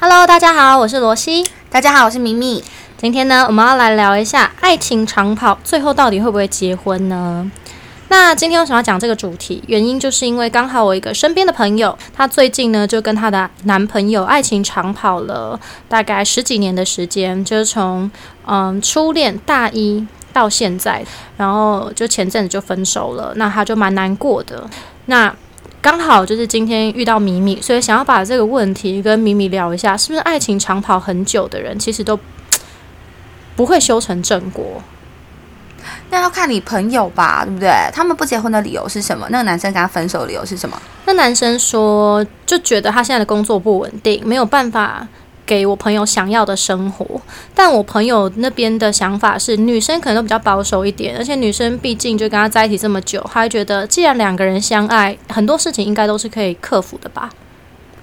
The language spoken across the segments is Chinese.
Hello，大家好，我是罗西。大家好，我是咪咪。今天呢，我们要来聊一下爱情长跑，最后到底会不会结婚呢？那今天为什么要讲这个主题？原因就是因为刚好我一个身边的朋友，她最近呢就跟她的男朋友爱情长跑了大概十几年的时间，就是从嗯初恋大一到现在，然后就前阵子就分手了，那她就蛮难过的。那刚好就是今天遇到米米，所以想要把这个问题跟米米聊一下，是不是爱情长跑很久的人，其实都不会修成正果？那要看你朋友吧，对不对？他们不结婚的理由是什么？那个男生跟他分手的理由是什么？那男生说，就觉得他现在的工作不稳定，没有办法。给我朋友想要的生活，但我朋友那边的想法是，女生可能都比较保守一点，而且女生毕竟就跟他在一起这么久，她觉得既然两个人相爱，很多事情应该都是可以克服的吧。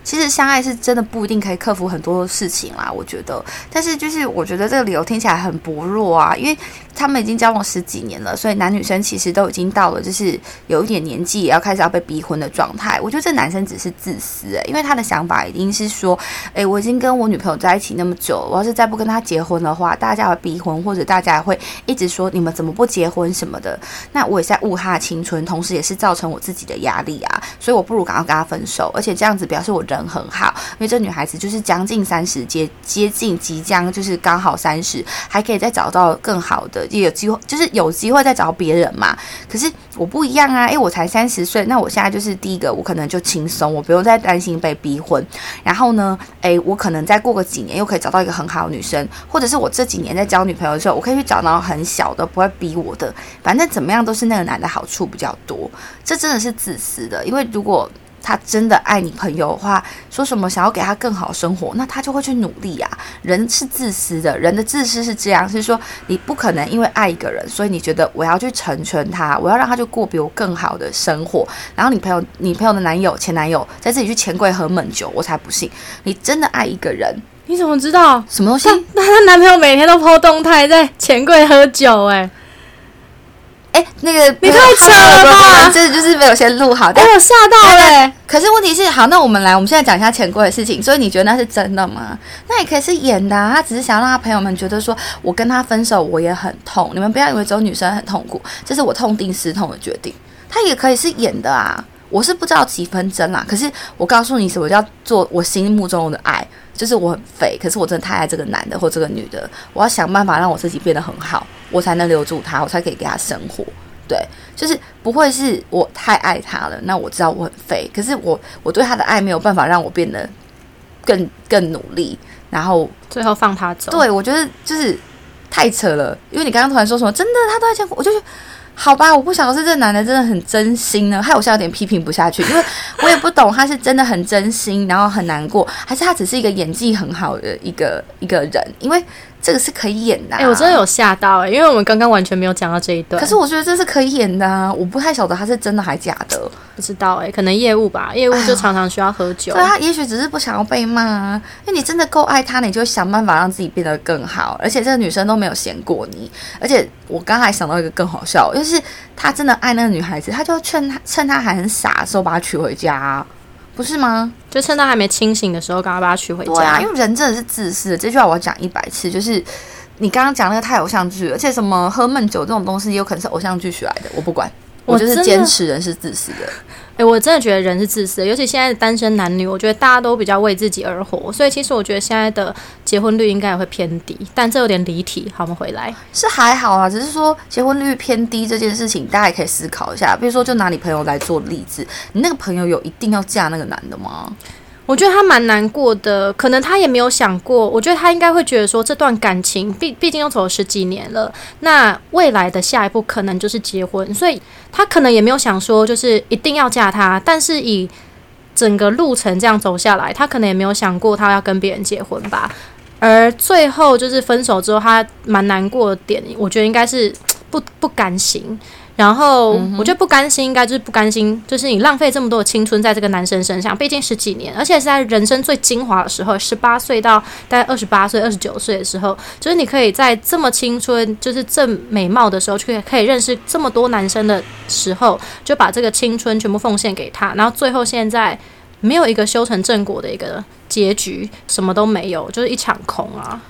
其实相爱是真的不一定可以克服很多事情啦，我觉得。但是就是我觉得这个理由听起来很薄弱啊，因为他们已经交往十几年了，所以男女生其实都已经到了就是有一点年纪，也要开始要被逼婚的状态。我觉得这男生只是自私诶，因为他的想法一定是说，诶，我已经跟我女朋友在一起那么久，我要是再不跟她结婚的话，大家会逼婚，或者大家会一直说你们怎么不结婚什么的。那我也在误他的青春，同时也是造成我自己的压力啊，所以我不如赶快跟他分手，而且这样子表示我人。人很好，因为这女孩子就是将近三十，接接近即将就是刚好三十，还可以再找到更好的，也有机会，就是有机会再找别人嘛。可是我不一样啊，因为我才三十岁，那我现在就是第一个，我可能就轻松，我不用再担心被逼婚。然后呢，诶，我可能再过个几年又可以找到一个很好的女生，或者是我这几年在交女朋友的时候，我可以去找到很小的，不会逼我的。反正怎么样都是那个男的好处比较多，这真的是自私的，因为如果。他真的爱你朋友的话，说什么想要给他更好生活，那他就会去努力啊。人是自私的，人的自私是这样，是说你不可能因为爱一个人，所以你觉得我要去成全他，我要让他去过比我更好的生活。然后你朋友、你朋友的男友、前男友在这里去钱柜喝闷酒，我才不信。你真的爱一个人，你怎么知道什么东西？那她男朋友每天都抛动态在钱柜喝酒，哎。哎，那个你太扯了吧！这就是没有先录好，但我吓到了。可是问题是，好，那我们来，我们现在讲一下钱柜的事情。所以你觉得那是真的吗？那也可以是演的，他只是想让他朋友们觉得说，我跟他分手，我也很痛。你们不要以为只有女生很痛苦，这是我痛定思痛的决定。他也可以是演的啊，我是不知道几分真啦。可是我告诉你，什么叫做我心目中的爱？就是我很肥，可是我真的太爱这个男的或这个女的，我要想办法让我自己变得很好，我才能留住他，我才可以给他生活。对，就是不会是我太爱他了，那我知道我很废，可是我我对他的爱没有办法让我变得更更努力，然后最后放他走。对，我觉得就是太扯了，因为你刚刚突然说什么真的他都在见我，我就。好吧，我不晓得是这男的真的很真心呢，害我现在有点批评不下去，因为我也不懂他是真的很真心，然后很难过，还是他只是一个演技很好的一个一个人，因为。这个是可以演的，哎，我真的有吓到哎，因为我们刚刚完全没有讲到这一段。可是我觉得这是可以演的啊，我不太晓得他是真的还假的，不知道哎，可能业务吧，业务就常常需要喝酒。对他也许只是不想要被骂啊，因为你真的够爱他，你就想办法让自己变得更好。而且这个女生都没有嫌过你，而且我刚才想到一个更好笑，就是他真的爱那个女孩子，他就劝他趁他还很傻的时候把她娶回家。不是吗？就趁他还没清醒的时候，赶快把他娶回家。对啊，因为人真的是自私的。这句话我要讲一百次，就是你刚刚讲那个太偶像剧，而且什么喝闷酒这种东西，也有可能是偶像剧学来的，我不管。我就是坚持人是自私的。哎，我真的觉得人是自私的，尤其现在的单身男女，我觉得大家都比较为自己而活，所以其实我觉得现在的结婚率应该也会偏低，但这有点离题。好，我们回来是还好啊，只是说结婚率偏低这件事情，大家也可以思考一下。比如说，就拿你朋友来做例子，你那个朋友有一定要嫁那个男的吗？我觉得他蛮难过的，可能他也没有想过。我觉得他应该会觉得说，这段感情毕毕竟又走了十几年了，那未来的下一步可能就是结婚，所以他可能也没有想说就是一定要嫁他。但是以整个路程这样走下来，他可能也没有想过他要跟别人结婚吧。而最后就是分手之后，他蛮难过的点，我觉得应该是 不不甘心。然后我觉得不甘心，应该就是不甘心，就是你浪费这么多的青春在这个男生身上，毕竟十几年，而且是在人生最精华的时候，十八岁到大概二十八岁、二十九岁的时候，就是你可以在这么青春、就是正美貌的时候，去可以认识这么多男生的时候，就把这个青春全部奉献给他，然后最后现在。没有一个修成正果的一个结局，什么都没有，就是一场空啊。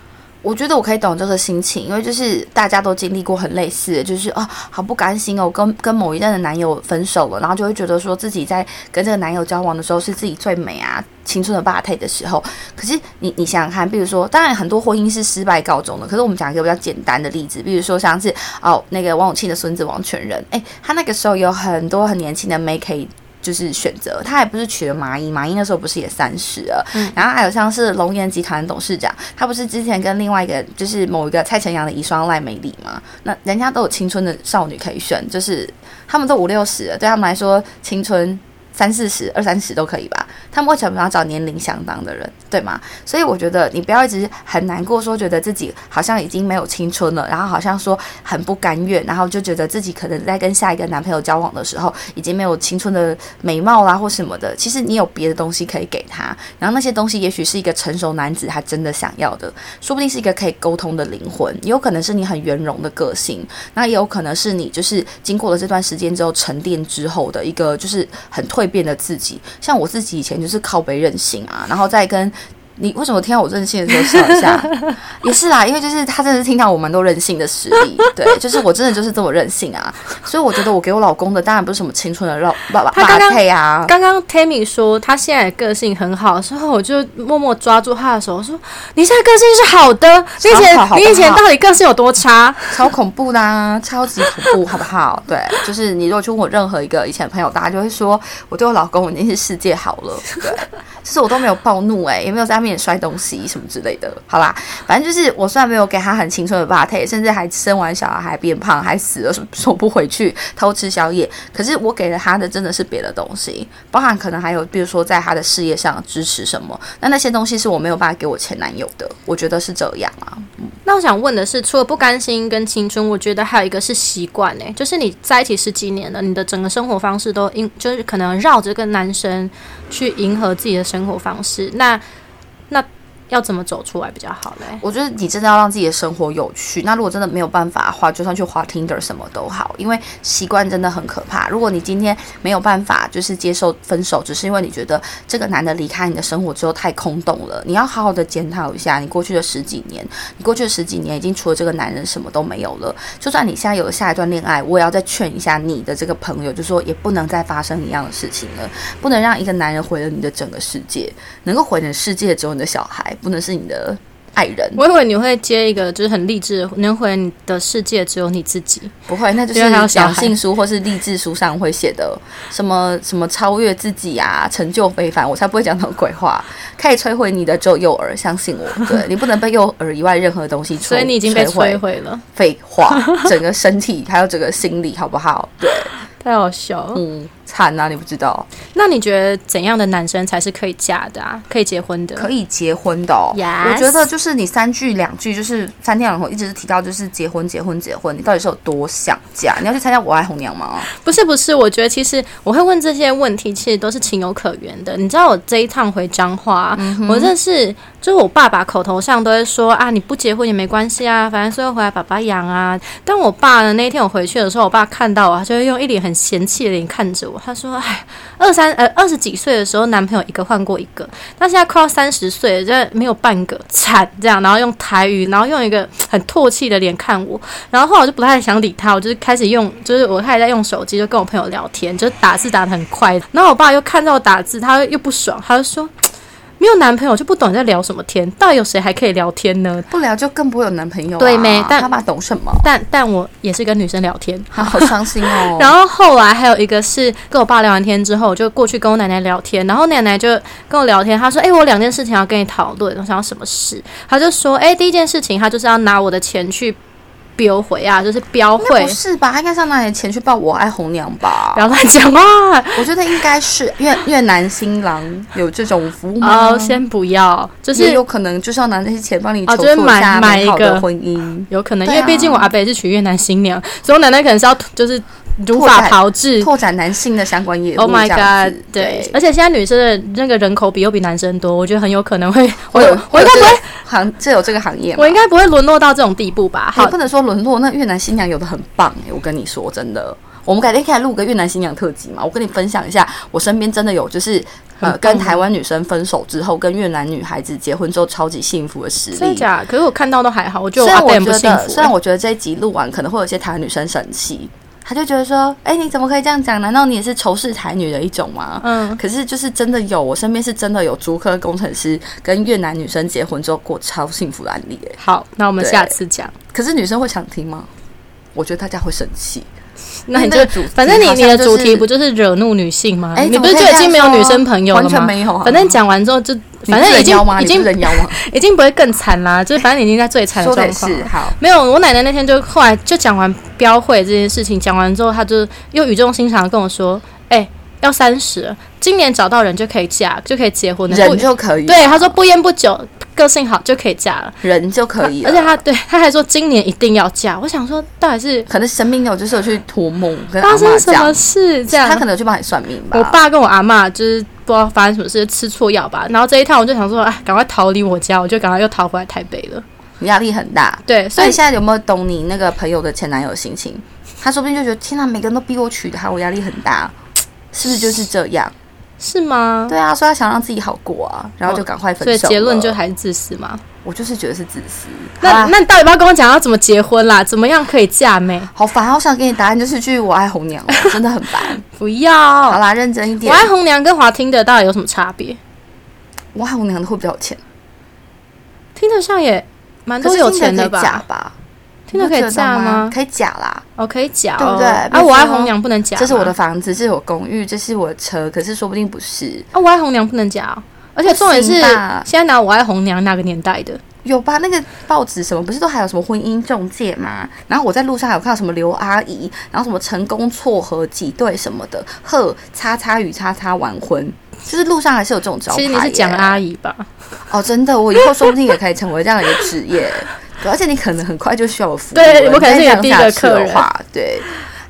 我觉得我可以懂这个心情，因为就是大家都经历过很类似的，就是啊，好不甘心哦，跟跟某一任的男友分手了，然后就会觉得说自己在跟这个男友交往的时候是自己最美啊，青春的霸退的时候。可是你你想想看，比如说，当然很多婚姻是失败告终的，可是我们讲一个比较简单的例子，比如说像是哦那个王永庆的孙子王全仁，诶，他那个时候有很多很年轻的妹可以。就是选择他还不是娶了麻衣，麻衣那时候不是也三十了，然后还有像是龙岩集团的董事长，他不是之前跟另外一个就是某一个蔡成阳的遗孀赖美丽吗？那人家都有青春的少女可以选，就是他们都五六十了，对他们来说青春。三四十、二三十都可以吧？他们会想要找年龄相当的人，对吗？所以我觉得你不要一直很难过，说觉得自己好像已经没有青春了，然后好像说很不甘愿，然后就觉得自己可能在跟下一个男朋友交往的时候，已经没有青春的美貌啦或什么的。其实你有别的东西可以给他，然后那些东西也许是一个成熟男子他真的想要的，说不定是一个可以沟通的灵魂，也有可能是你很圆融的个性，那也有可能是你就是经过了这段时间之后沉淀之后的一个就是很退。变得自己，像我自己以前就是靠背任性啊，然后再跟。你为什么听到我任性的时候笑一下？也是啦，因为就是他真的是听到我们都任性的实力，对，就是我真的就是这么任性啊，所以我觉得我给我老公的当然不是什么青春的肉 爸爸刚配啊。刚刚 Tammy 说他现在个性很好，之后我就默默抓住他的手说：“你现在个性是好的，你以前你以前到底个性有多差？超恐怖的，超级恐怖，好不好？对，就是你如果去问我任何一个以前朋友，大家就会说我对我老公已经是世界好了，对，其实我都没有暴怒，哎，也没有在。面摔东西什么之类的，好啦，反正就是我虽然没有给他很青春的 body，甚至还生完小孩还变胖，还死了，说不回去偷吃宵夜，可是我给了他的真的是别的东西，包含可能还有比如说在他的事业上支持什么，那那些东西是我没有办法给我前男友的，我觉得是这样啊。那我想问的是，除了不甘心跟青春，我觉得还有一个是习惯诶，就是你在一起十几年了，你的整个生活方式都因就是可能绕着跟男生去迎合自己的生活方式，那。那要怎么走出来比较好嘞？我觉得你真的要让自己的生活有趣。那如果真的没有办法的话，就算去滑 Tinder 什么都好，因为习惯真的很可怕。如果你今天没有办法就是接受分手，只是因为你觉得这个男的离开你的生活之后太空洞了，你要好好的检讨一下你过去的十几年。你过去的十几年已经除了这个男人什么都没有了。就算你现在有了下一段恋爱，我也要再劝一下你的这个朋友，就说也不能再发生一样的事情了，不能让一个男人毁了你的整个世界。能够毁你世界只有你的小孩。不能是你的爱人，我以为你会接一个就是很励志，能回你的世界只有你自己。不会，那就是讲性书或是励志书上会写的什么什么超越自己啊，成就非凡，我才不会讲那种鬼话。可以摧毁你的只有幼儿，相信我，对 你不能被幼儿以外任何东西摧毁所以你已经被摧毁了。废话，整个身体还有整个心理，好不好？对，太好笑。嗯。惨啊！你不知道？那你觉得怎样的男生才是可以嫁的啊？可以结婚的？可以结婚的？哦。我觉得就是你三句两句，就是三天两头一直是提到就是结婚结婚结婚，你到底是有多想嫁？你要去参加我爱红娘吗？不是不是，我觉得其实我会问这些问题，其实都是情有可原的。你知道我这一趟回彰化，我认识就是我爸爸口头上都会说啊，你不结婚也没关系啊，反正最后回来爸爸养啊。但我爸呢，那一天我回去的时候，我爸看到我，他就会用一脸很嫌弃的脸看着我。他说：“哎，二三呃二十几岁的时候，男朋友一个换过一个，但现在快要三十岁了，这没有半个惨这样。然后用台语，然后用一个很唾弃的脸看我。然后后来我就不太想理他，我就是开始用，就是我开始在用手机，就跟我朋友聊天，就打字打的很快。然后我爸又看到我打字，他又不爽，他就说。”没有男朋友就不懂在聊什么天，到底有谁还可以聊天呢？不聊就更不会有男朋友。对没？但他爸懂什么？但但我也是跟女生聊天，好伤心哦。然后后来还有一个是跟我爸聊完天之后，我就过去跟我奶奶聊天，然后奶奶就跟我聊天，她说：“哎，我两件事情要跟你讨论，我想要什么事？”她就说：“哎，第一件事情，她就是要拿我的钱去。”标回啊，就是标会，不是吧？他应该上拿点钱去报我爱红娘吧？不要乱讲嘛！我觉得应该是越越南新郎有这种服务吗？哦，先不要，就是有可能就是要拿那些钱帮你筹措下美好的婚姻，有可能，因为毕竟我阿伯是娶越南新娘，所以我奶奶可能是要就是。如法炮制，拓展男性的相关业务。Oh my god！对，而且现在女生的那个人口比又比男生多，我觉得很有可能会，我我应该不会行，这有这个行业，我应该不会沦落到这种地步吧？好，不能说沦落，那越南新娘有的很棒哎，我跟你说真的。我们改天可以录个越南新娘特辑嘛？我跟你分享一下，我身边真的有就是呃跟台湾女生分手之后，跟越南女孩子结婚之后超级幸福的实例。真的假？可是我看到都还好，我觉得虽然我我阿贝很不觉得，幸福、欸。虽然我觉得这一集录完可能会有些台湾女生生气，她就觉得说，哎、你怎么可以这样讲？难道你也是仇视台女的一种吗？嗯，可是就是真的有，我身边是真的有竹科工程师跟越南女生结婚之后过超幸福的案例、欸。好，那我们下次讲。可是女生会想听吗？我觉得大家会生气。那你就因为那个主反正你你的主题不就是惹怒女性吗？哎你不是就已经没有女生朋友了吗？完全没有啊反正讲完之后就，你反正已经？已经人妖吗？已经不会更惨啦，就是反正已经在最惨的状况好，没有，我奶奶那天就后来就讲完标会这件事情，讲完之后，她就又语重心长的跟我说：“哎、要三十，今年找到人就可以嫁，就可以结婚了。人就可以，对，她说不烟不酒，个性好就可以嫁了。人就可以了。而且她对她还说今年一定要嫁。我想说，到底是可能神明有就是有去托梦跟发生什么，事？这样他可能有去帮你算命吧。我爸跟我阿妈就是不知道发生什么事，吃错药吧。然后这一趟我就想说，哎，赶快逃离我家，我就赶快又逃回来台北了。压力很大。对，所以现在有没有懂你那个朋友的前男友心情？他说不定就觉得天哪，每个人都逼我娶她，我压力很大，是不是就是这样？是吗？对啊，所以他想让自己好过啊，然后就赶快分手了。所以结论就还是自私嘛。我就是觉得是自私。那那你到底要不要跟我讲要怎么结婚啦？怎么样可以嫁妹？好烦啊，我想给你答案就是去我爱红娘哦，真的很烦。不要。好啦，认真一点。我爱红娘跟华听的到底有什么差别？我爱红娘的会比较有钱，听得上也蛮多有钱的吧？假吧？听得可以嫁吗？可以假啦。哦，可以假哦，对不对啊，我爱红娘不能假吗。这是我的房子，这是我公寓，这是我的车，可是说不定不是。啊，我爱红娘不能假哦。而且重点是现在拿我爱红娘那个年代的？有吧？那个报纸什么不是都还有什么婚姻中介吗？然后我在路上还有看到什么刘阿姨，然后什么成功撮合几对什么的，呵叉叉与叉叉完婚，就是路上还是有这种招牌耶。其实你是蒋阿姨吧？哦，真的，我以后说不定也可以成为这样的一个职业，而且你可能很快就需要我服务对我可能是你的再这样第一个下去的客人，对。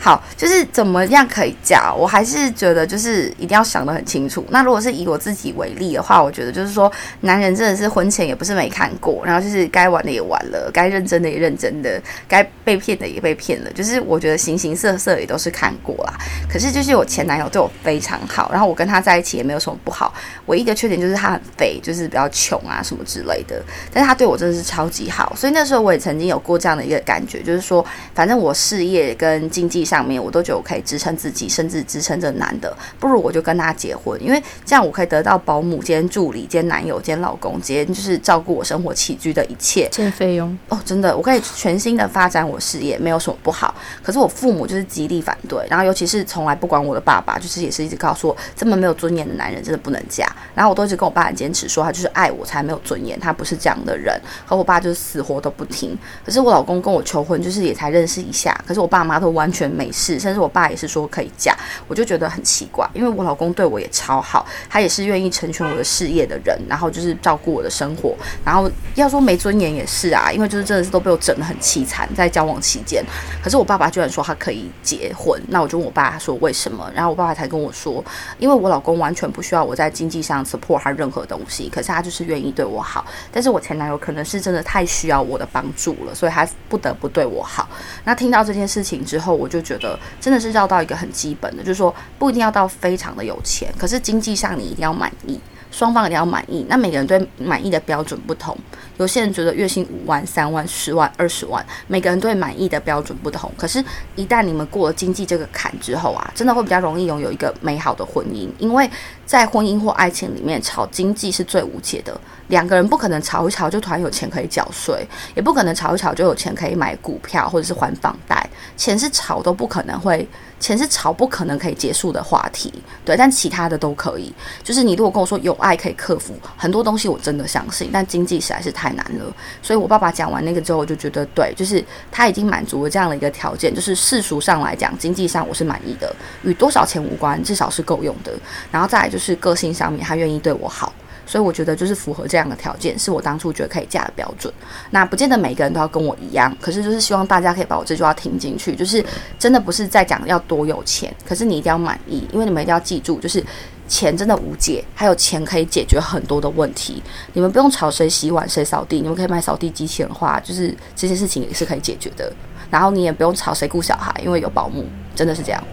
好，就是怎么样可以嫁，我还是觉得就是一定要想得很清楚。那如果是以我自己为例的话，我觉得就是说，男人真的是婚前也不是没看过，然后就是该玩的也玩了，该认真的也认真的，该被骗的也被骗了，就是我觉得形形色色也都是看过啦。可是就是我前男友对我非常好，然后我跟他在一起也没有什么不好，唯一的缺点就是他很肥，就是比较穷啊什么之类的。但是他对我真的是超级好，所以那时候我也曾经有过这样的一个感觉，就是说，反正我事业跟经济上上面我都觉得我可以支撑自己，甚至支撑这男的，不如我就跟他结婚，因为这样我可以得到保姆兼助理兼男友兼老公兼就是照顾我生活起居的一切。见费用。哦，真的，我可以全心的发展我事业，没有什么不好。可是我父母就是极力反对，然后尤其是从来不管我的爸爸，就是也是一直告诉我，这么没有尊严的男人真的不能嫁。然后我都一直跟我爸很坚持说，他就是爱我才没有尊严，他不是这样的人。和我爸就是死活都不听。可是我老公跟我求婚，就是也才认识一下，可是我爸妈都完全没事，甚至我爸也是说可以嫁，我就觉得很奇怪，因为我老公对我也超好，他也是愿意成全我的事业的人，然后就是照顾我的生活，然后要说没尊严也是啊，因为就是真的是都被我整得很凄惨，在交往期间。可是我爸爸居然说他可以结婚，那我就问我爸说为什么，然后我爸爸才跟我说，因为我老公完全不需要我在经济上 support 他任何东西，可是他就是愿意对我好。但是我前男友可能是真的太需要我的帮助了，所以他不得不对我好。那听到这件事情之后，我就觉得真的是要到一个很基本的，就是说不一定要到非常的有钱，可是经济上你一定要满意。双方一定要满意，那每个人对满意的标准不同。有些人觉得月薪五万、三万、十万、二十万，每个人对满意的标准不同。可是，一旦你们过了经济这个坎之后啊，真的会比较容易拥有一个美好的婚姻。因为在婚姻或爱情里面，吵经济是最无解的。两个人不可能吵一吵就突然有钱可以缴税，也不可能吵一吵就有钱可以买股票或者是还房贷。钱是吵都不可能会，钱是吵不可能可以结束的话题。对，但其他的都可以。就是你如果跟我说有爱可以克服很多东西，我真的相信，但经济实在是太难了。所以我爸爸讲完那个之后，我就觉得对，就是他已经满足了这样的一个条件，就是世俗上来讲，经济上我是满意的，与多少钱无关，至少是够用的。然后再来就是个性上面，他愿意对我好。所以我觉得就是符合这样的条件，是我当初觉得可以嫁的标准。那不见得每个人都要跟我一样，可是就是希望大家可以把我这句话听进去，就是真的不是在讲要多有钱，可是你一定要满意，因为你们一定要记住，就是钱真的无解，还有钱可以解决很多的问题。你们不用吵谁洗碗谁扫地，你们可以买扫地机器人的话，就是这些事情也是可以解决的。然后你也不用吵谁顾小孩，因为有保姆，真的是这样。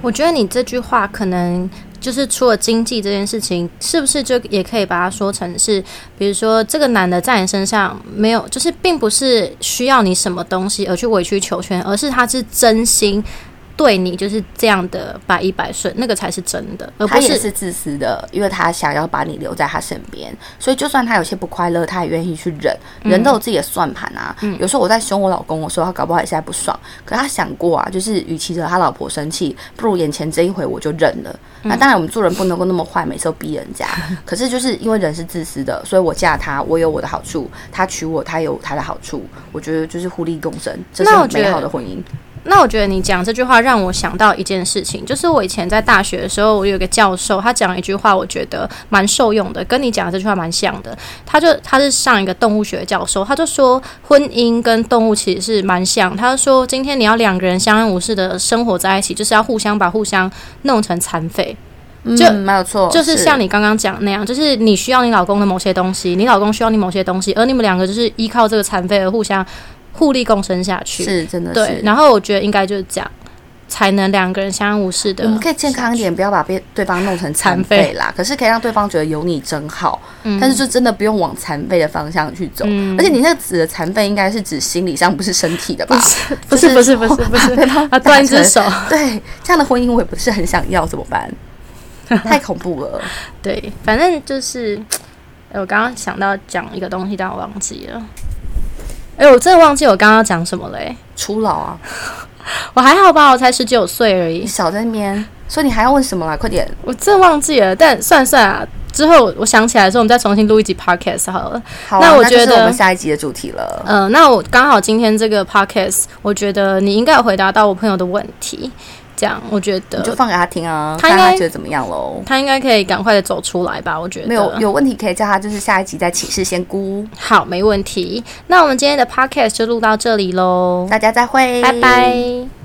我觉得你这句话可能就是除了经济这件事情，是不是就也可以把它说成是，比如说这个男的在你身上没有，就是并不是需要你什么东西而去委曲求全，而是他是真心。对你就是这样的百依百顺，那个才是真的，而不是他也是自私的，因为他想要把你留在他身边，所以就算他有些不快乐，他也愿意去忍。人都有自己的算盘啊，有时候我在凶我老公的时候，他搞不好也是在不爽，可他想过啊，就是与其惹他老婆生气，不如眼前这一回我就忍了。那当然，我们做人不能够那么坏，每次都逼人家。可是就是因为人是自私的，所以我嫁他，我有我的好处；他娶我，他有他的好处。我觉得就是互利共生，这是很美好的婚姻。那我觉得你讲这句话让我想到一件事情，就是我以前在大学的时候，我有一个教授，他讲一句话，我觉得蛮受用的，跟你讲的这句话蛮像的。他就他是上一个动物学的教授，他就说婚姻跟动物其实是蛮像。他说今天你要两个人相安无事的生活在一起，就是要互相把互相弄成残废，就没有错，就是像你刚刚讲那样，就是你需要你老公的某些东西，你老公需要你某些东西，而你们两个就是依靠这个残废而互相。互利共生下去是真的，对。然后我觉得应该就是这样，才能两个人相安无事的。我们可以健康一点，不要把别对方弄成残废啦。可是可以让对方觉得有你真好。嗯。但是就真的不用往残废的方向去走。嗯。而且你那个指的残废，应该是指心理上，不是身体的吧？不是，不是，不是，不是，不是。啊，断一只手。对，这样的婚姻我也不是很想要，怎么办？太恐怖了。对，反正就是，我刚刚想到讲一个东西，但我忘记了。哎，我真的忘记我刚刚讲什么嘞？初老啊，我还好吧，我才十九岁而已。你少在那边，所以你还要问什么啦？快点！我真忘记了，但算算啊，之后我想起来的时候，我们再重新录一集 podcast 好了。好，那我觉得我们下一集的主题了。嗯，那我刚好今天这个 podcast，我觉得你应该有回答到我朋友的问题。这样，我觉得你就放给他听啊，他应该觉得怎么样喽？他应该可以赶快的走出来吧？我觉得没有有问题，可以叫他就是下一集再请示先估。好，没问题。那我们今天的 podcast 就录到这里喽，大家再会，拜拜。